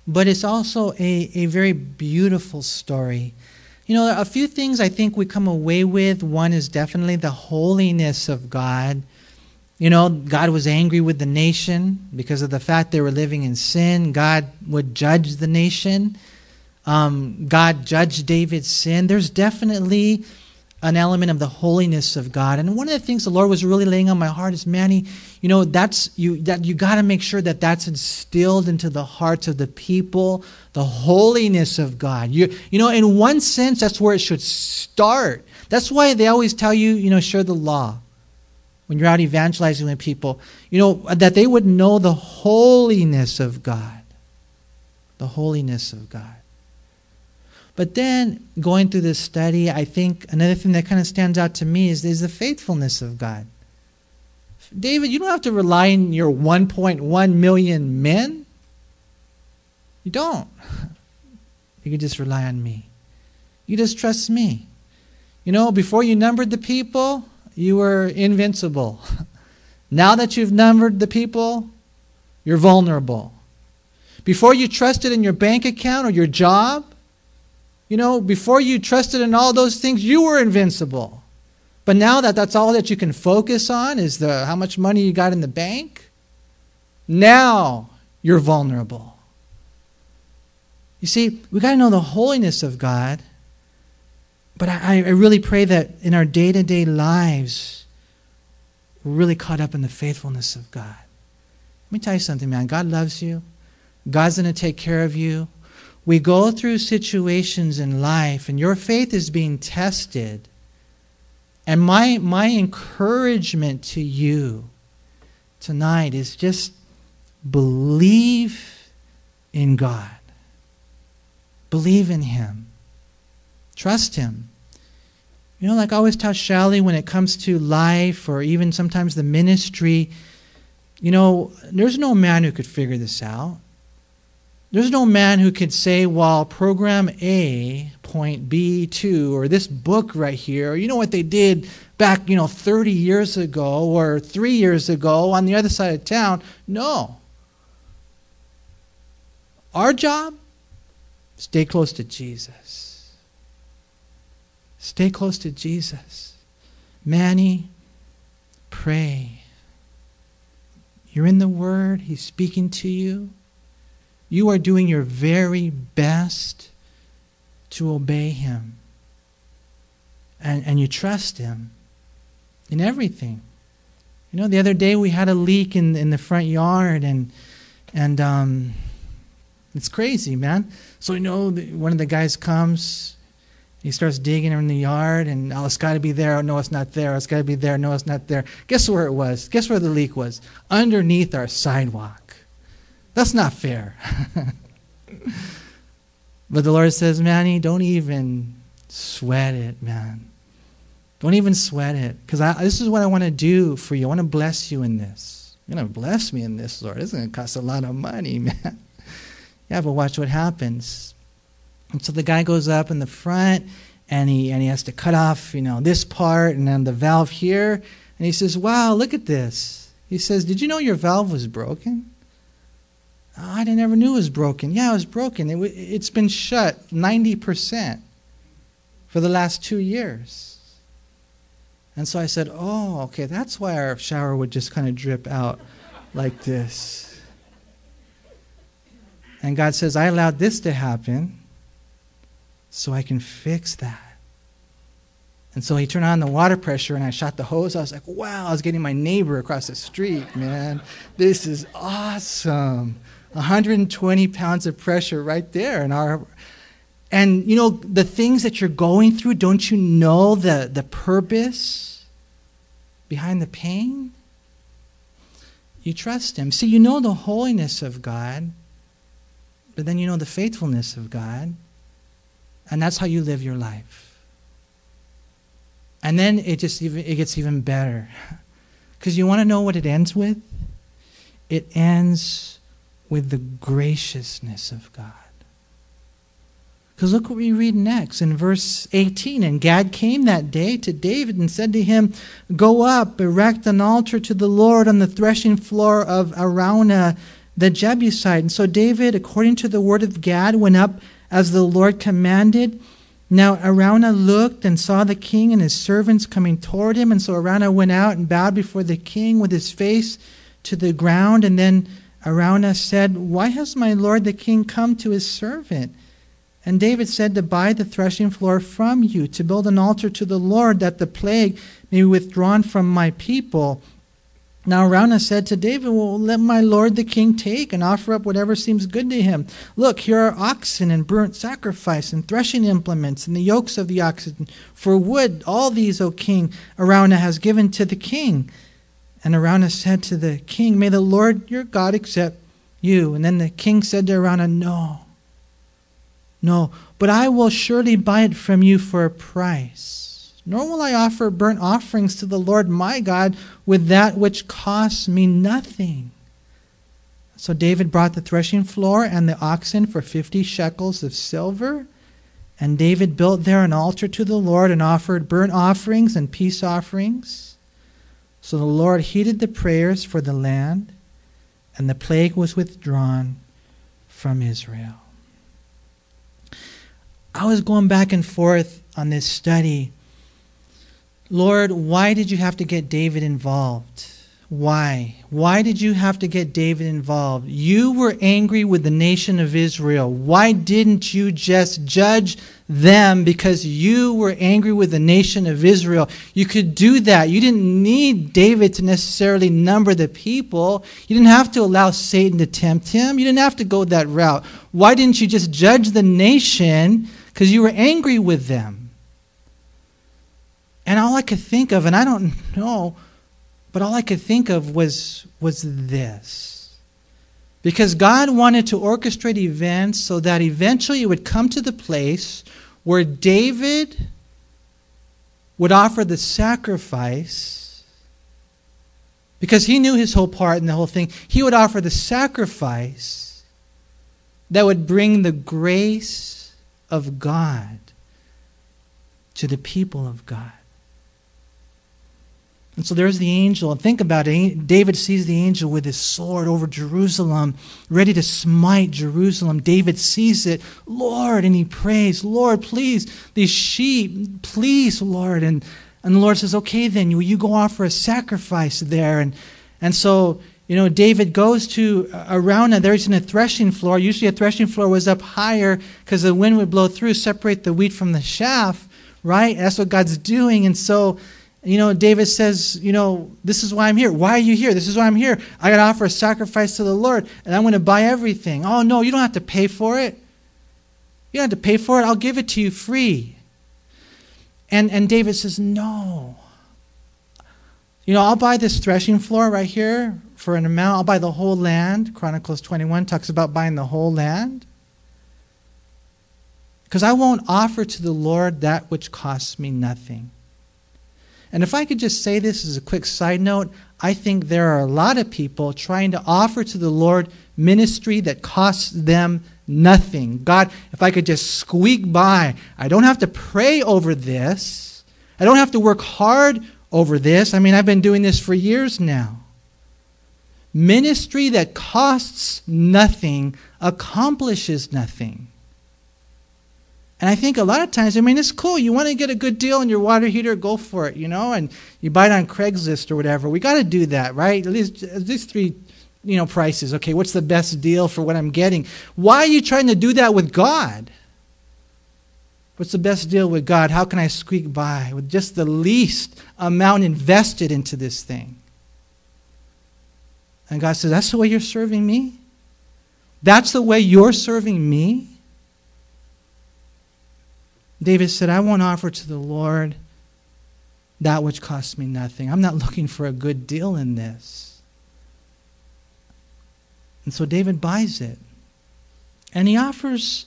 but it's also a, a very beautiful story. You know, a few things I think we come away with. One is definitely the holiness of God. You know, God was angry with the nation because of the fact they were living in sin. God would judge the nation um, God judged David's sin. There's definitely an element of the holiness of God. And one of the things the Lord was really laying on my heart is, Manny, you know, that's you that you got to make sure that that's instilled into the hearts of the people, the holiness of God. You you know, in one sense, that's where it should start. That's why they always tell you, you know, share the law when you're out evangelizing with people. You know, that they would know the holiness of God, the holiness of God. But then going through this study, I think another thing that kind of stands out to me is, is the faithfulness of God. David, you don't have to rely on your 1.1 million men. You don't. You can just rely on me. You just trust me. You know, before you numbered the people, you were invincible. Now that you've numbered the people, you're vulnerable. Before you trusted in your bank account or your job, you know, before you trusted in all those things, you were invincible. But now that that's all that you can focus on is the how much money you got in the bank, now you're vulnerable. You see, we got to know the holiness of God. But I, I really pray that in our day to day lives, we're really caught up in the faithfulness of God. Let me tell you something, man. God loves you, God's going to take care of you. We go through situations in life, and your faith is being tested. And my, my encouragement to you tonight is just believe in God. Believe in Him. Trust Him. You know, like I always tell Shally when it comes to life or even sometimes the ministry, you know, there's no man who could figure this out. There's no man who could say, well, program A, point B2, or this book right here, you know what they did back, you know, 30 years ago or three years ago on the other side of town. No. Our job Stay close to Jesus. Stay close to Jesus. Manny, pray. You're in the Word, He's speaking to you. You are doing your very best to obey Him. And, and you trust Him in everything. You know, the other day we had a leak in, in the front yard, and, and um, it's crazy, man. So you know, one of the guys comes, he starts digging in the yard, and oh, it's got to be there. Oh, no, it's not there. It's got to be there. No, it's not there. Guess where it was? Guess where the leak was? Underneath our sidewalk. That's not fair. but the Lord says, Manny, don't even sweat it, man. Don't even sweat it, because this is what I want to do for you. I want to bless you in this. You're going to bless me in this, Lord. This is going to cost a lot of money, man. Yeah, but watch what happens. And so the guy goes up in the front and he and he has to cut off, you know, this part and then the valve here. And he says, Wow, look at this. He says, Did you know your valve was broken? I never knew it was broken. Yeah, it was broken. It, it's been shut 90% for the last two years. And so I said, Oh, okay, that's why our shower would just kind of drip out like this. And God says, I allowed this to happen so I can fix that. And so he turned on the water pressure and I shot the hose. I was like, wow, I was getting my neighbor across the street, man. This is awesome. 120 pounds of pressure right there in our and you know the things that you're going through don't you know the the purpose behind the pain you trust him see you know the holiness of god but then you know the faithfulness of God, and that's how you live your life. And then it just even, it gets even better. Because you want to know what it ends with? It ends with the graciousness of God. Because look what we read next in verse 18. And Gad came that day to David and said to him, Go up, erect an altar to the Lord on the threshing floor of Araunah the Jebusite. And so David, according to the word of Gad, went up as the Lord commanded. Now Araunah looked and saw the king and his servants coming toward him. And so Araunah went out and bowed before the king with his face to the ground. And then Araunah said, Why has my lord the king come to his servant? And David said, To buy the threshing floor from you, to build an altar to the Lord, that the plague may be withdrawn from my people. Now Araunah said to David, Well, let my lord the king take and offer up whatever seems good to him. Look, here are oxen and burnt sacrifice and threshing implements and the yokes of the oxen. For wood, all these, O king, Araunah has given to the king. And Araunah said to the king, May the Lord your God accept you. And then the king said to Araunah, No, no, but I will surely buy it from you for a price nor will I offer burnt offerings to the Lord my God with that which costs me nothing. So David brought the threshing floor and the oxen for fifty shekels of silver. And David built there an altar to the Lord and offered burnt offerings and peace offerings. So the Lord heeded the prayers for the land, and the plague was withdrawn from Israel. I was going back and forth on this study Lord, why did you have to get David involved? Why? Why did you have to get David involved? You were angry with the nation of Israel. Why didn't you just judge them because you were angry with the nation of Israel? You could do that. You didn't need David to necessarily number the people. You didn't have to allow Satan to tempt him. You didn't have to go that route. Why didn't you just judge the nation? Because you were angry with them. And all I could think of, and I don't know, but all I could think of was, was this. Because God wanted to orchestrate events so that eventually it would come to the place where David would offer the sacrifice, because he knew his whole part in the whole thing, he would offer the sacrifice that would bring the grace of God to the people of God. And so there's the angel. And think about it. David sees the angel with his sword over Jerusalem, ready to smite Jerusalem. David sees it, Lord, and he prays, Lord, please, these sheep, please, Lord. And, and the Lord says, okay, then, will you go offer a sacrifice there? And, and so, you know, David goes to uh, Araunah and there's in a threshing floor. Usually a threshing floor was up higher because the wind would blow through, separate the wheat from the chaff, right? That's what God's doing. And so, you know, David says, you know, this is why I'm here. Why are you here? This is why I'm here. I got to offer a sacrifice to the Lord, and I'm going to buy everything. Oh, no, you don't have to pay for it. You don't have to pay for it. I'll give it to you free. And, and David says, no. You know, I'll buy this threshing floor right here for an amount. I'll buy the whole land. Chronicles 21 talks about buying the whole land. Because I won't offer to the Lord that which costs me nothing. And if I could just say this as a quick side note, I think there are a lot of people trying to offer to the Lord ministry that costs them nothing. God, if I could just squeak by, I don't have to pray over this. I don't have to work hard over this. I mean, I've been doing this for years now. Ministry that costs nothing accomplishes nothing. And I think a lot of times, I mean, it's cool. You want to get a good deal on your water heater, go for it, you know, and you buy it on Craigslist or whatever. We got to do that, right? At least, least three, you know, prices. Okay, what's the best deal for what I'm getting? Why are you trying to do that with God? What's the best deal with God? How can I squeak by with just the least amount invested into this thing? And God says, That's the way you're serving me? That's the way you're serving me? David said, I won't offer to the Lord that which costs me nothing. I'm not looking for a good deal in this. And so David buys it. And he offers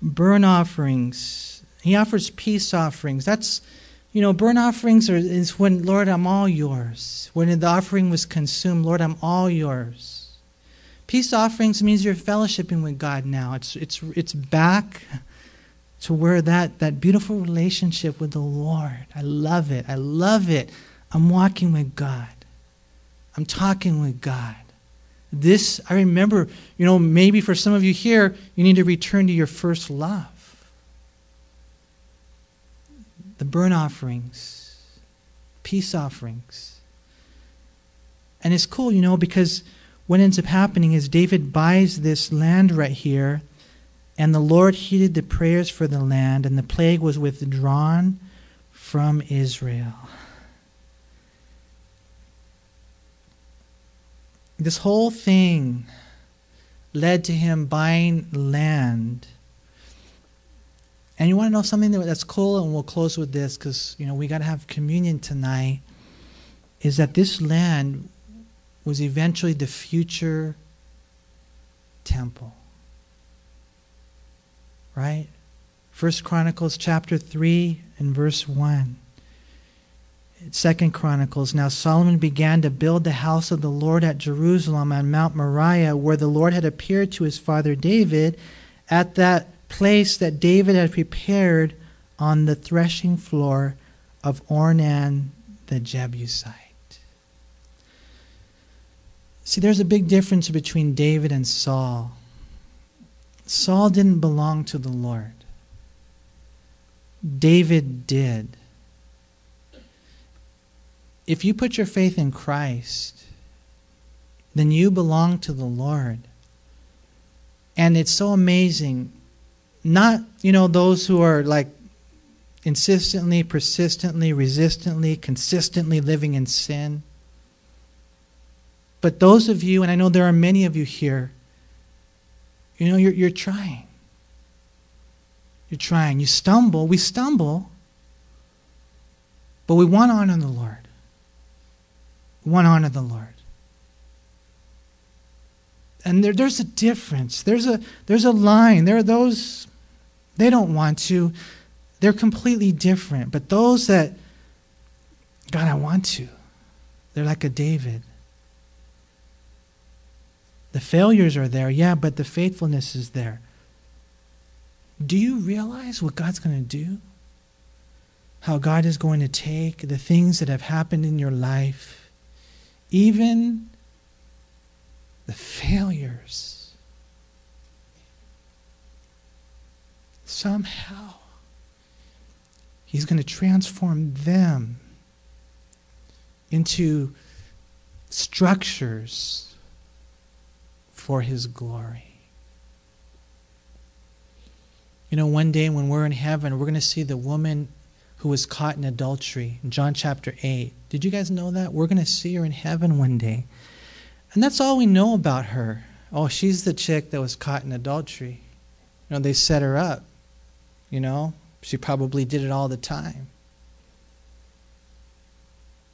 burnt offerings. He offers peace offerings. That's, you know, burnt offerings are, is when, Lord, I'm all yours. When the offering was consumed, Lord, I'm all yours. Peace offerings means you're fellowshipping with God now. It's, it's, it's back to where that, that beautiful relationship with the Lord, I love it. I love it. I'm walking with God. I'm talking with God. This, I remember, you know, maybe for some of you here, you need to return to your first love. The burnt offerings, peace offerings. And it's cool, you know, because what ends up happening is David buys this land right here and the Lord heeded the prayers for the land, and the plague was withdrawn from Israel. This whole thing led to him buying land. And you want to know something that's cool, and we'll close with this because you know we got to have communion tonight. Is that this land was eventually the future temple right? First Chronicles chapter 3 and verse 1. Second Chronicles. Now Solomon began to build the house of the Lord at Jerusalem on Mount Moriah, where the Lord had appeared to his father David, at that place that David had prepared on the threshing floor of Ornan the Jebusite. See, there's a big difference between David and Saul. Saul didn't belong to the Lord. David did. If you put your faith in Christ, then you belong to the Lord. And it's so amazing. Not, you know, those who are like insistently, persistently, resistantly, consistently living in sin. But those of you, and I know there are many of you here, you know, you're, you're trying. You're trying. You stumble. We stumble. But we want to honor the Lord. We want to honor the Lord. And there, there's a difference. There's a, there's a line. There are those, they don't want to. They're completely different. But those that, God, I want to, they're like a David. The failures are there, yeah, but the faithfulness is there. Do you realize what God's going to do? How God is going to take the things that have happened in your life, even the failures, somehow, He's going to transform them into structures for His glory. You know, one day when we're in heaven, we're going to see the woman who was caught in adultery in John chapter 8. Did you guys know that? We're going to see her in heaven one day. And that's all we know about her. Oh, she's the chick that was caught in adultery. You know, they set her up. You know, she probably did it all the time.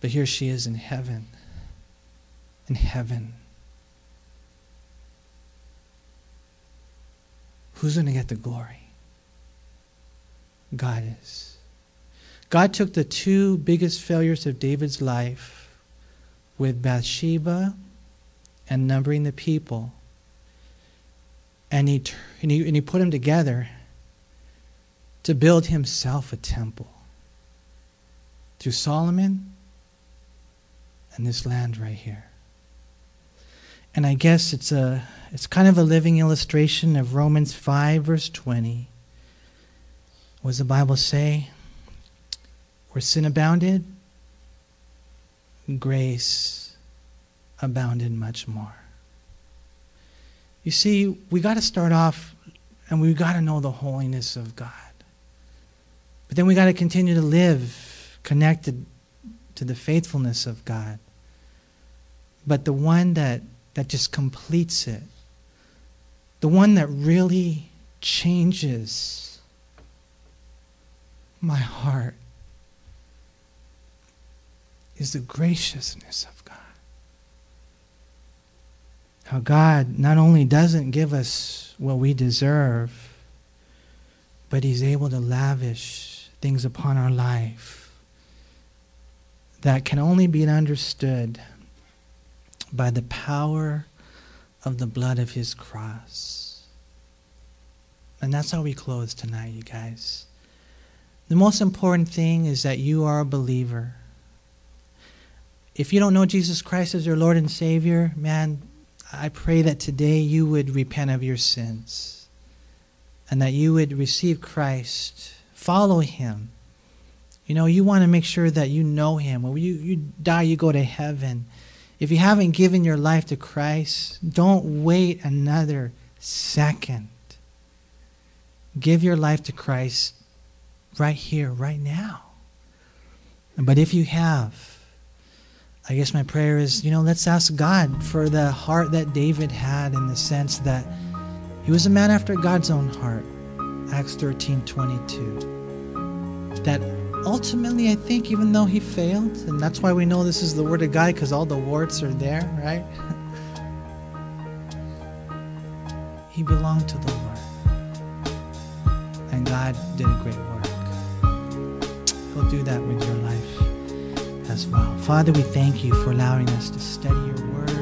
But here she is in heaven. In heaven. Who's going to get the glory? God is. God took the two biggest failures of David's life with Bathsheba and numbering the people, and he, and he, and he put them together to build himself a temple through Solomon and this land right here. And I guess it's a it's kind of a living illustration of Romans 5 verse 20 what does the Bible say? Where sin abounded, grace abounded much more. You see, we got to start off and we got to know the holiness of God. But then we got to continue to live connected to the faithfulness of God. But the one that, that just completes it, the one that really changes my heart is the graciousness of God. How God not only doesn't give us what we deserve, but He's able to lavish things upon our life that can only be understood by the power of the blood of His cross. And that's how we close tonight, you guys. The most important thing is that you are a believer. If you don't know Jesus Christ as your Lord and Savior, man, I pray that today you would repent of your sins and that you would receive Christ, follow Him. You know, you want to make sure that you know Him. When you, you die, you go to heaven. If you haven't given your life to Christ, don't wait another second. Give your life to Christ right here, right now. But if you have, I guess my prayer is, you know, let's ask God for the heart that David had in the sense that he was a man after God's own heart. Acts 13 22. That ultimately, I think, even though he failed, and that's why we know this is the Word of God because all the warts are there, right? he belonged to the Lord. And God did a great work. He'll do that with your life. as well. Father, we thank you for allowing us to study your word.